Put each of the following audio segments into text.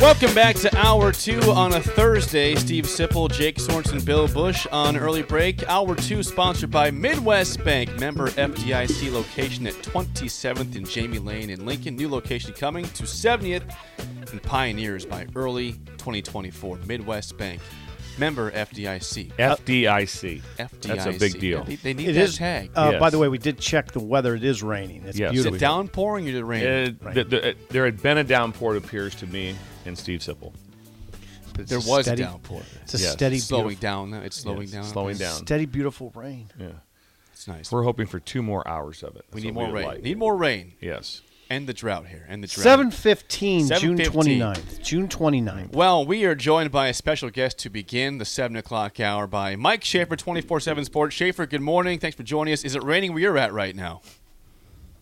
Welcome back to Hour 2 on a Thursday. Steve Sipple, Jake Sorensen, Bill Busch on Early Break. Hour 2 sponsored by Midwest Bank, member FDIC location at 27th and Jamie Lane in Lincoln. New location coming to 70th and Pioneers by early 2024. Midwest Bank, member FDIC. FDIC. FDIC. That's a big deal. Yeah, they, they, need it that is, tag. Uh, yes. By the way, we did check the weather. It is raining. It's yes. beautiful. Is it downpouring or is it raining? Uh, the, the, there had been a downpour, it appears to me, in Steve Sipple. But there it's was steady, a downpour. It's a Yes. steady, slowing beautiful, down. now. It's slowing Yes, down. slowing Okay. down. steady, beautiful rain. Yeah. It's nice. We're hoping for two more hours of it. we need more would rain. like. Need more rain. Yes. End the drought here. End the drought. 715, June 7:15. 29th. June 29th. Well, we are joined by a special guest to begin the 7 o'clock hour by Mike Schaefer, 24 7 Sports. Schaefer, good morning. Thanks for joining us. Is it raining where you're at right now?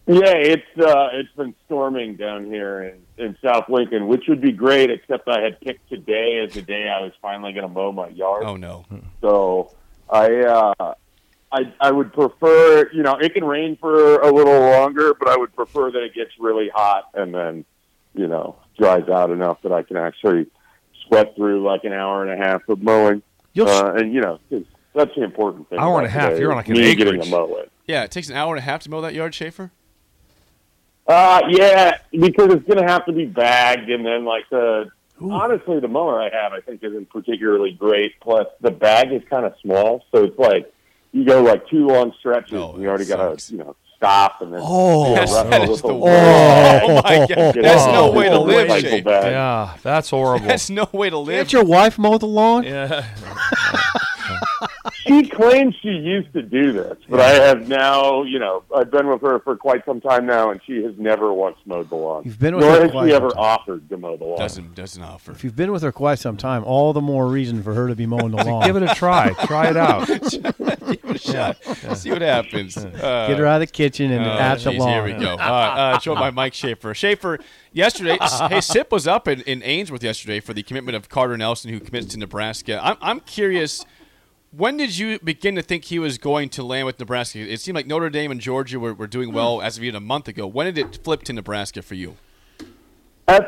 Yeah, it's uh, it's been storming down here in, in South Lincoln, which would be great, except I had picked today as the day I was finally going to mow my yard. Oh, no. So I, uh, I I would prefer, you know, it can rain for a little longer, but I would prefer that it gets really hot and then, you know, dries out enough that I can actually sweat through like an hour and a half of mowing. You'll Uh, and you know, that's the important thing. Hour and a half, today you're on like an me getting acreage. mow it. Yeah, it takes an hour and a half to mow that yard, Schaefer? Uh, yeah, because it's going to have to be bagged, and then like the honestly, the mower I have, I think, isn't particularly great. Plus, the bag is kind of small, so it's like you go like two long stretches, Oh, and you already got sucks. to you know stop and then Oh, you know, wrestle that is the the worst. bag, Oh, my God. you That's know, no way to live, recycle Schaefer. bag. Yeah, that's horrible. That's no way to live. Can't your wife mow the lawn? yeah. She claims she used to do this, but I have now, you know, I've been with her for quite some time now, and she has never once mowed the lawn. You've been with Nor her has quite she ever time. offered to mow the lawn. Doesn't, doesn't offer. If you've been with her quite some time, all the more reason for her to be mowing the lawn. Give it a try. Try it out. Give it a shot. See what happens. Uh, Get her out of the kitchen and Oh, at the lawn. Here we go. All right, uh, joined by Mike Schaefer. Schaefer, yesterday, hey, Sip was up in, in Ainsworth yesterday for the commitment of Carter Nelson, who commits to Nebraska. I'm, I'm curious, when did you begin to think he was going to land with Nebraska? It seemed like Notre Dame and Georgia were, were doing well as of even a month ago. When did it flip to Nebraska for you? That's,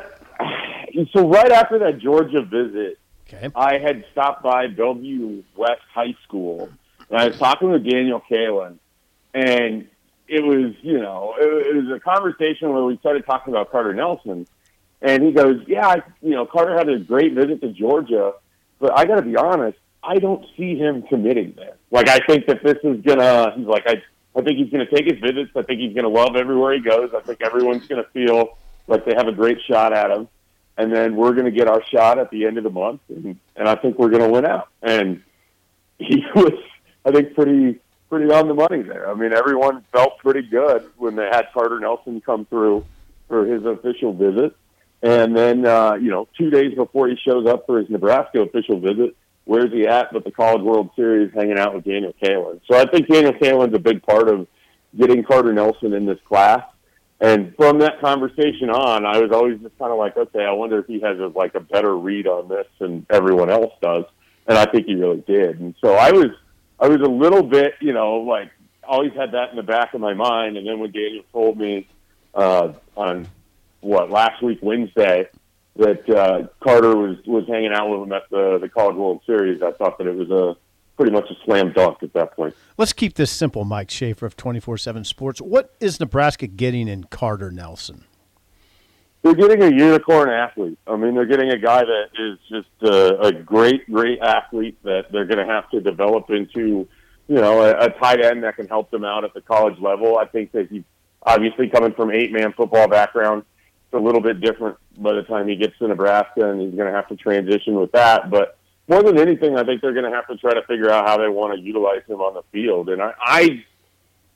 so right after that Georgia visit, Okay. I had stopped by Bellevue West High School, and I was talking with Daniel Kaelin, and it was, you know, it, it was a conversation where we started talking about Carter Nelson, and he goes, "Yeah, I, you know, Carter had a great visit to Georgia, but I got to be honest, I don't see him committing there. Like, I think that this is gonna, he's like, I, I think he's gonna take his visits. I think he's gonna love everywhere he goes. I think everyone's gonna feel like they have a great shot at him." and then we're going to get our shot at the end of the month, and, and I think we're going to win out. And he was, I think, pretty pretty on the money there. I mean, everyone felt pretty good when they had Carter Nelson come through for his official visit, And then, uh, you know, two days before he shows up for his Nebraska official visit, where's he at but the College World Series hanging out with Daniel Kaelin? So I think Daniel Kaelin's a big part of getting Carter Nelson in this class. And from that conversation on, I was always just kind of like, okay, I wonder if he has a, like a better read on this than everyone else does. And I think he really did. And so I was, I was a little bit, you know, like always had that in the back of my mind. And then when Daniel told me uh, on what last week Wednesday that uh, Carter was was hanging out with him at the the College World Series, I thought that it was a pretty much a slam dunk at that point. Let's keep this simple, Mike Schaefer of 24 7 Sports. What is Nebraska getting in Carter Nelson? They're getting a unicorn athlete. I mean, they're getting a guy that is just a, a great, great athlete that they're going to have to develop into, you know, a, a tight end that can help them out at the college level. I think that he, obviously coming from eight man football background, a little bit different by the time he gets to Nebraska, and he's going to have to transition with that. But more than anything, I think they're going to have to try to figure out how they want to utilize him on the field. And I, I,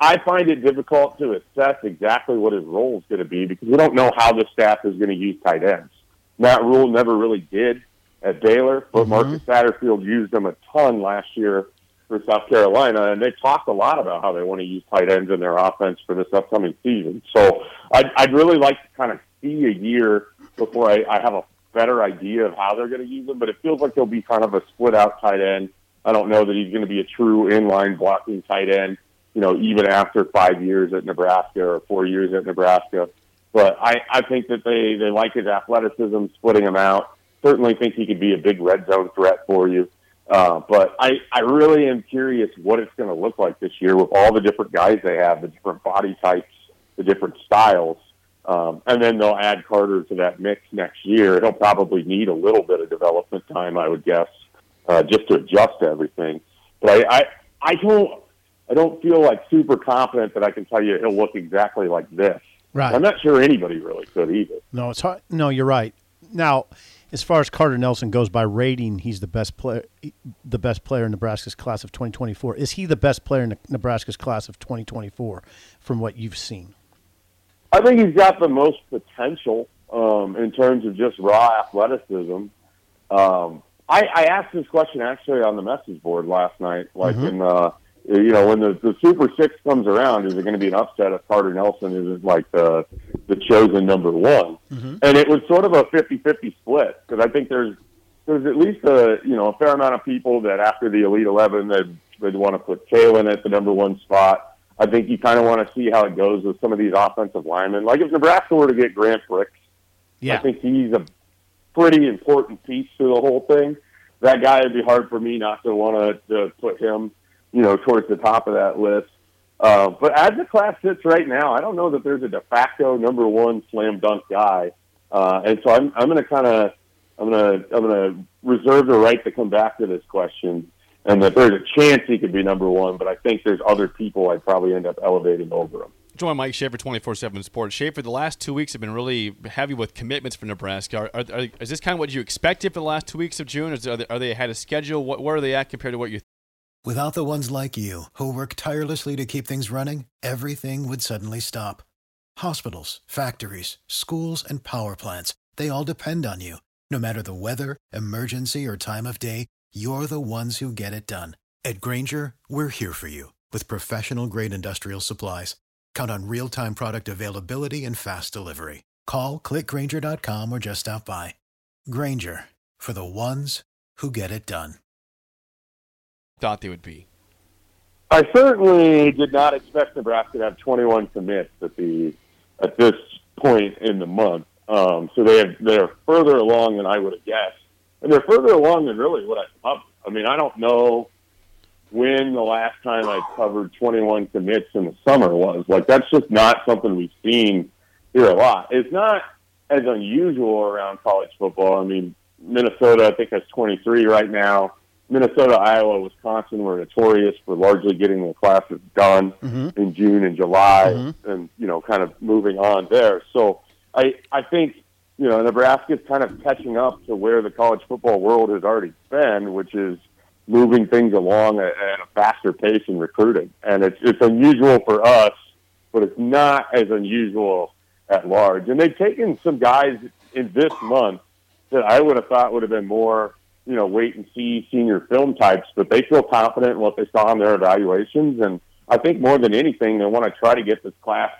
I find it difficult to assess exactly what his role is going to be because we don't know how the staff is going to use tight ends. Matt Rhule never really did at Baylor, but mm-hmm. Marcus Satterfield used them a ton last year for South Carolina, and they talked a lot about how they want to use tight ends in their offense for this upcoming season. So I'd, I'd really like to kind of see a year before I, I have a better idea of how they're going to use him, but it feels like he'll be kind of a split out tight end. I don't know that he's going to be a true inline blocking tight end, you know, even after five years at Nebraska or four years at Nebraska. But I, I think that they, they like his athleticism, splitting him out. Certainly think he could be a big red zone threat for you. Uh, but I, I really am curious what it's going to look like this year with all the different guys they have, the different body types, the different styles. Um, and then they'll add Carter to that mix next year. He'll probably need a little bit of development time, I would guess, uh, just to adjust to everything. But I, I, I don't, I don't feel like super confident that I can tell you he'll look exactly like this. Right. I'm not sure anybody really could either. No, it's hard. No, you're right. Now, as far as Carter Nelson goes by rating, he's the best player, the best player in Nebraska's class of 2024. Is he the best player in Nebraska's class of 2024 from what you've seen? I think he's got the most potential um, in terms of just raw athleticism. Um, I, I asked this question actually on the message board last night, like mm-hmm. in uh, you know when the, the Super Six comes around, is it going to be an upset if Carter Nelson isn't like the the chosen number one? Mm-hmm. And it was sort of a 50-50 split because I think there's there's at least a you know a fair amount of people that after the Elite Eleven they'd, they'd want to put Kaelin at the number one spot. I think you kind of want to see how it goes with some of these offensive linemen. Like if Nebraska were to get Grant Brix, yeah. I think he's a pretty important piece to the whole thing. That guy would be hard for me not to want to, to put him, you know, towards the top of that list. Uh, but as the class sits right now, I don't know that there's a de facto number one slam dunk guy, uh, and so I'm I'm going to kind of I'm going to I'm going to reserve the right to come back to this question and that there's a chance he could be number one, but I think there's other people I'd probably end up elevating over him. Join Mike Schaefer, 24 7 Sports. Schaefer, the last two weeks have been really heavy with commitments for Nebraska. Are, are, are, is this kind of what you expected for the last two weeks of June? Is, are, they, are they ahead of schedule? What, where are they at compared to what you Without the ones like you, who work tirelessly to keep things running, everything would suddenly stop. Hospitals, factories, schools, and power plants, they all depend on you. No matter the weather, emergency, or time of day, you're the ones who get it done. At Grainger, we're here for you with professional grade industrial supplies. Count on real time product availability and fast delivery. Call clickgrainger.com or just stop by. Grainger for the ones who get it done. Thought they would be. I certainly did not expect Nebraska to have 21 commits at the at this point in the month. Um, so they have, they're further along than I would have guessed and they're further along than really what I covered. I mean, I don't know when the last time I covered 21 commits in the summer was. Like, that's just not something we've seen here a lot. It's not as unusual around college football. I mean, Minnesota, I think, has 23 right now. Minnesota, Iowa, Wisconsin were notorious for largely getting the classes done mm-hmm. in June and July, mm-hmm. and you know, kind of moving on there. So I I think you know, Nebraska's kind of catching up to where the college football world has already been, which is moving things along at, at a faster pace in recruiting. And it's it's unusual for us, but it's not as unusual at large. And they've taken some guys in this month that I would have thought would have been more, you know, wait and see senior film types, but they feel confident in what they saw in their evaluations. And I think more than anything, they want to try to get this class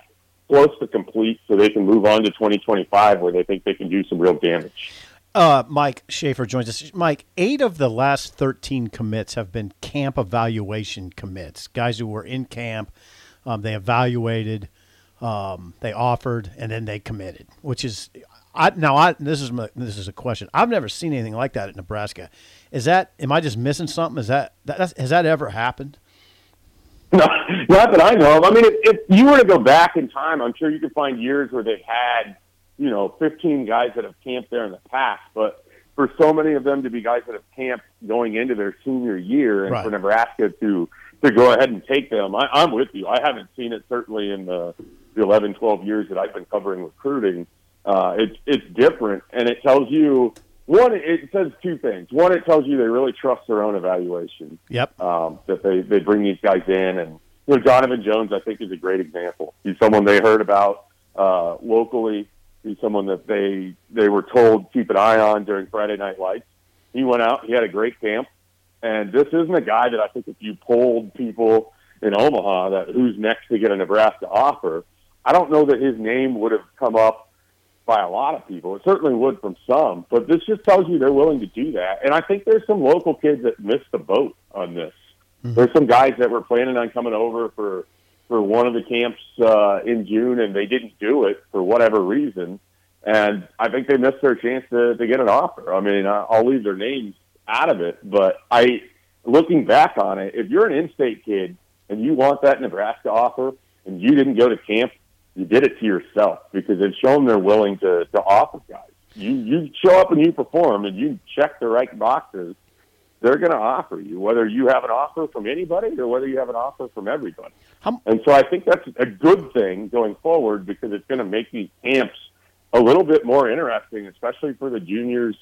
close to complete so they can move on to 2025 where they think they can do some real damage. Uh, Mike Schaefer joins us. Mike, eight of the last 13 commits have been camp evaluation commits, guys who were in camp. Um, they evaluated, um, they offered, and then they committed, which is. I, now, I, this is my, this is a question. I've never seen anything like that at Nebraska. Is that? Am I just missing something? Is that, that has that ever happened? No, not that I know of. I mean, if, if you were to go back in time, I'm sure you could find years where they've had, you know, 15 guys that have camped there in the past. But for so many of them to be guys that have camped going into their senior year, and Right. for Nebraska to to go ahead and take them, I, I'm with you. I haven't seen it certainly in the, the 11, 12 years that I've been covering recruiting. Uh, it's it's different, and it tells you one. It says two things. One, it tells you they really trust their own evaluation Yep. um, that they, they bring these guys in. And, you know, Donovan Jones, I think, is a great example. He's someone they heard about uh, locally. He's someone that they, they were told keep an eye on during Friday Night Lights. He went out, he had a great camp. And this isn't a guy that I think if you polled people in Omaha that who's next to get a Nebraska offer, I don't know that his name would have come up by a lot of people. It certainly would from some, but this just tells you they're willing to do that. And I think there's some local kids that missed the boat on this. There's some guys that were planning on coming over for for one of the camps uh, in June, and they didn't do it for whatever reason. And I think they missed their chance to, to get an offer. I mean, I'll leave their names out of it, but I, looking back on it, if you're an in-state kid and you want that Nebraska offer and you didn't go to camp, you did it to yourself because it's shown they're willing to, to offer guys. You you show up and you perform and you check the right boxes, they're going to offer you whether you have an offer from anybody or whether you have an offer from everybody. and so I think that's a good thing going forward because it's going to make these camps a little bit more interesting, especially for the juniors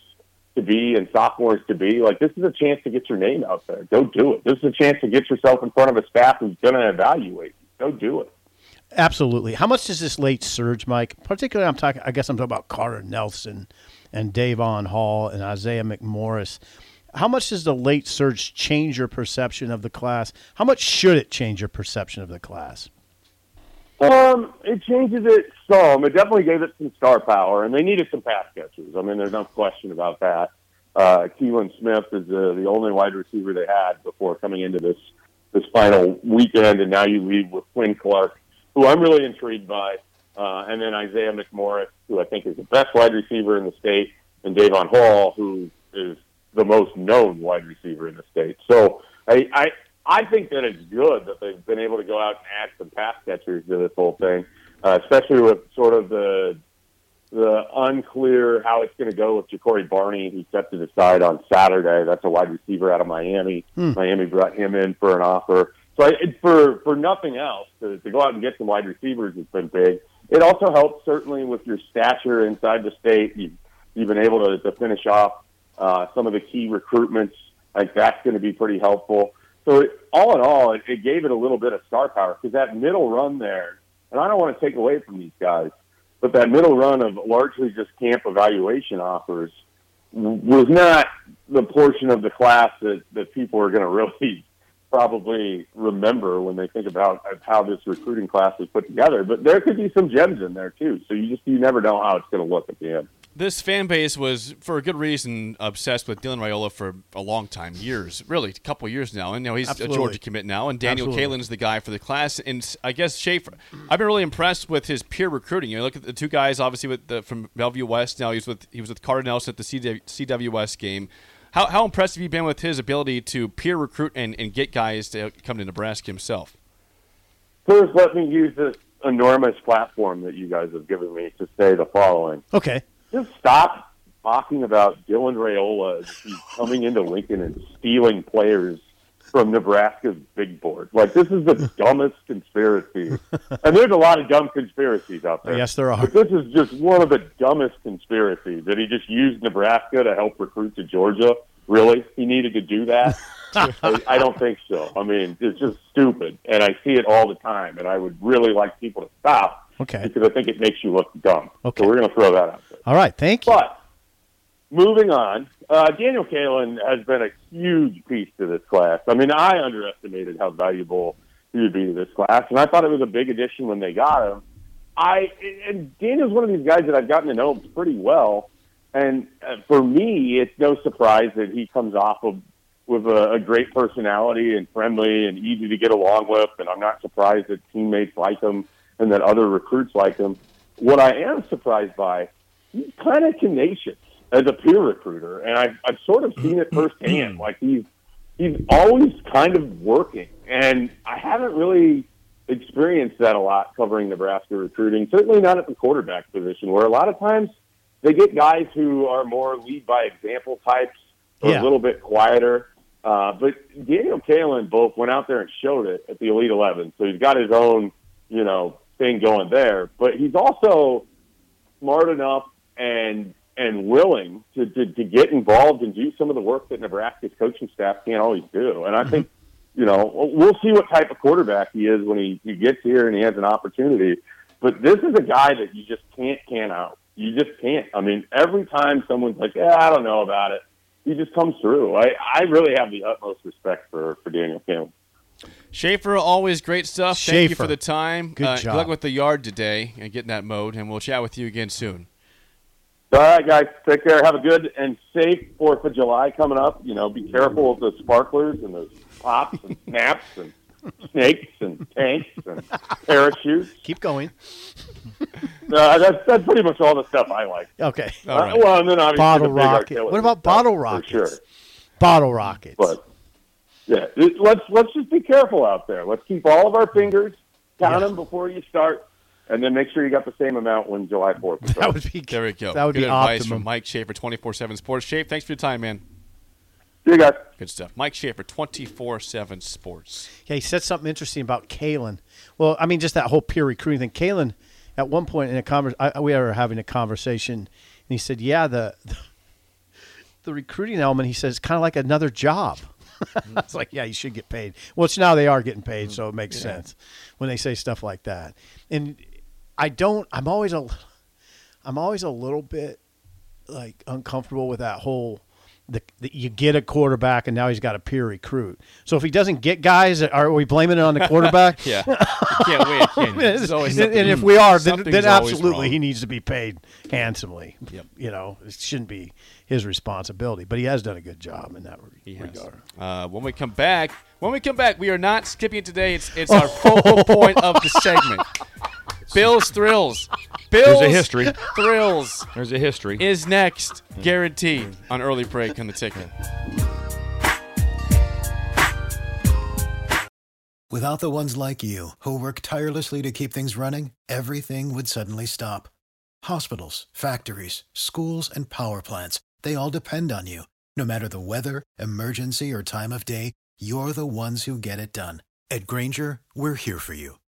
to be and sophomores to be. Like this is a chance to get your name out there. Go do it. This is a chance to get yourself in front of a staff who's going to evaluate. you. Go do it. Absolutely. How much does this late surge, Mike? Particularly, I'm talking. I guess I'm talking about Carter Nelson and Davon Hall and Isaiah McMorris. How much does the late surge change your perception of the class? How much should it change your perception of the class? Um, it changes it some. It definitely gave it some star power, and they needed some pass catchers. I mean, there's no question about that. Uh, Keelan Smith is the, the only wide receiver they had before coming into this this final weekend, and now you leave with Quinn Clark, who I'm really intrigued by, uh, and then Isaiah McMorris, who I think is the best wide receiver in the state, and Davon Hall, who is the most known wide receiver in the state. So I, I I think that it's good that they've been able to go out and add some pass catchers to this whole thing, uh, especially with sort of the the unclear how it's going to go with Ja'Cory Barney, who set to the side on Saturday. That's a wide receiver out of Miami. Hmm. Miami brought him in for an offer. So I, for for nothing else, to, to go out and get some wide receivers has been big. It also helps certainly with your stature inside the state. You've, you've been able to, to finish off uh, some of the key recruitments. Like that's going to be pretty helpful. So it, all in all, it, it gave it a little bit of star power because that middle run there, and I don't want to take away from these guys, but that middle run of largely just camp evaluation offers was not the portion of the class that, that people are going to really probably remember when they think about how this recruiting class is put together. But there could be some gems in there too. So you just you never know how it's going to look at the end. This fan base was, for a good reason, obsessed with Dylan Raiola for a long time, years, really, a couple years now. And you know he's Absolutely. a Georgia commit now, and Daniel Absolutely. Kaelin's the guy for the class. And I guess Schaefer, I've been really impressed with his peer recruiting. You know, look at the two guys, obviously with the, from Bellevue West. Now he's with he was with Carter Nelson at the CW, CWS game. How, how impressed have you been with his ability to peer recruit and, and get guys to come to Nebraska himself? First, let me use this enormous platform that you guys have given me to say the following. Okay. Just stop talking about Dylan Raiola as if he's coming into Lincoln and stealing players from Nebraska's big board. Like this is the dumbest conspiracy. And there's a lot of dumb conspiracies out there. Yes, there are. But this is just one of the dumbest conspiracies that he just used Nebraska to help recruit to Georgia. Really? He needed to do that? I, I don't think so. I mean, it's just stupid, and I see it all the time. And I would really like people to stop Okay. Because I think it makes you look dumb. Okay. So we're going to throw that out there. All right. Thank you. But moving on, uh, Daniel Kaelin has been a huge piece to this class. I mean, I underestimated how valuable he would be to this class, and I thought it was a big addition when they got him. I and Daniel's one of these guys that I've gotten to know pretty well, and uh, for me, it's no surprise that he comes off of with a, a great personality and friendly and easy to get along with, and I'm not surprised that teammates like him and that other recruits like him. What I am surprised by, he's kind of tenacious as a peer recruiter, and I've, I've sort of seen it firsthand. Like he's he's always kind of working, and I haven't really experienced that a lot covering Nebraska recruiting. Certainly not at the quarterback position, where a lot of times they get guys who are more lead by example types, or Yeah. a little bit quieter. Uh, but Daniel Kaelin both went out there and showed it at the Elite Eleven, so he's got his own, you know, thing going there. But he's also smart enough and and willing to, to, to get involved and do some of the work that Nebraska's coaching staff can't always do. And I think, you know, we'll see what type of quarterback he is when he, he gets here and he has an opportunity. But this is a guy that you just can't can out. You just can't. I mean, every time someone's like, yeah, I don't know about it, he just comes through. I, I really have the utmost respect for, for Daniel Campbell. Schaefer, always great stuff. Thank you for the time. Good uh, job. Good luck with the yard today and getting that mode, and we'll chat with you again soon. All right, guys, take care. Have a good and safe Fourth of July coming up. You know, be careful of the sparklers and the pops and snaps and snakes and tanks and parachutes. Keep going. Uh, that's that's pretty much all the stuff I like. Okay. All Uh, right. well, and then obviously Bottle the rocket. What about bottle for rockets? Sure, Bottle rockets. but yeah, let's let's just be careful out there. Let's keep all of our fingers, count Yeah. them before you start, and then make sure you got the same amount when July Fourth. that would be There we go. That would Good be advice optimum. from Mike Schaefer, 24 7 Sports. Schaefer, thanks for your time, man. See you guys. Good stuff. Mike Schaefer, 24 7 Sports. Yeah, he said something interesting about Kaelin. Well, I mean, just that whole peer recruiting thing. Kaelin, at one point in a convers, I, we were having a conversation, and he said, "Yeah, the the, the recruiting element." He says, "Kind of like another job." I was like, "Yeah, you should get paid." Well, it's now they are getting paid, so it makes sense when they say stuff like that. And I don't. I'm always a, I'm always a little bit like uncomfortable with that whole the, the you get a quarterback and now he's got a peer recruit. So if he doesn't get guys, are we blaming it on the quarterback? Yeah. You can't win, can and, always and if we are, then, then absolutely he needs to be paid handsomely. Yep. You know, it shouldn't be his responsibility, but he has done a good job in that has. regard. Uh, when we come back, when we come back, we are not skipping it today. It's it's our focal point of the segment. Bill's thrills. Bill's There's a history. thrills There's a history. is next, guaranteed on early break on the ticket. Without the ones like you, who work tirelessly to keep things running, everything would suddenly stop. Hospitals, factories, schools, and power plants, they all depend on you. No matter the weather, emergency, or time of day, you're the ones who get it done. At Grainger, we're here for you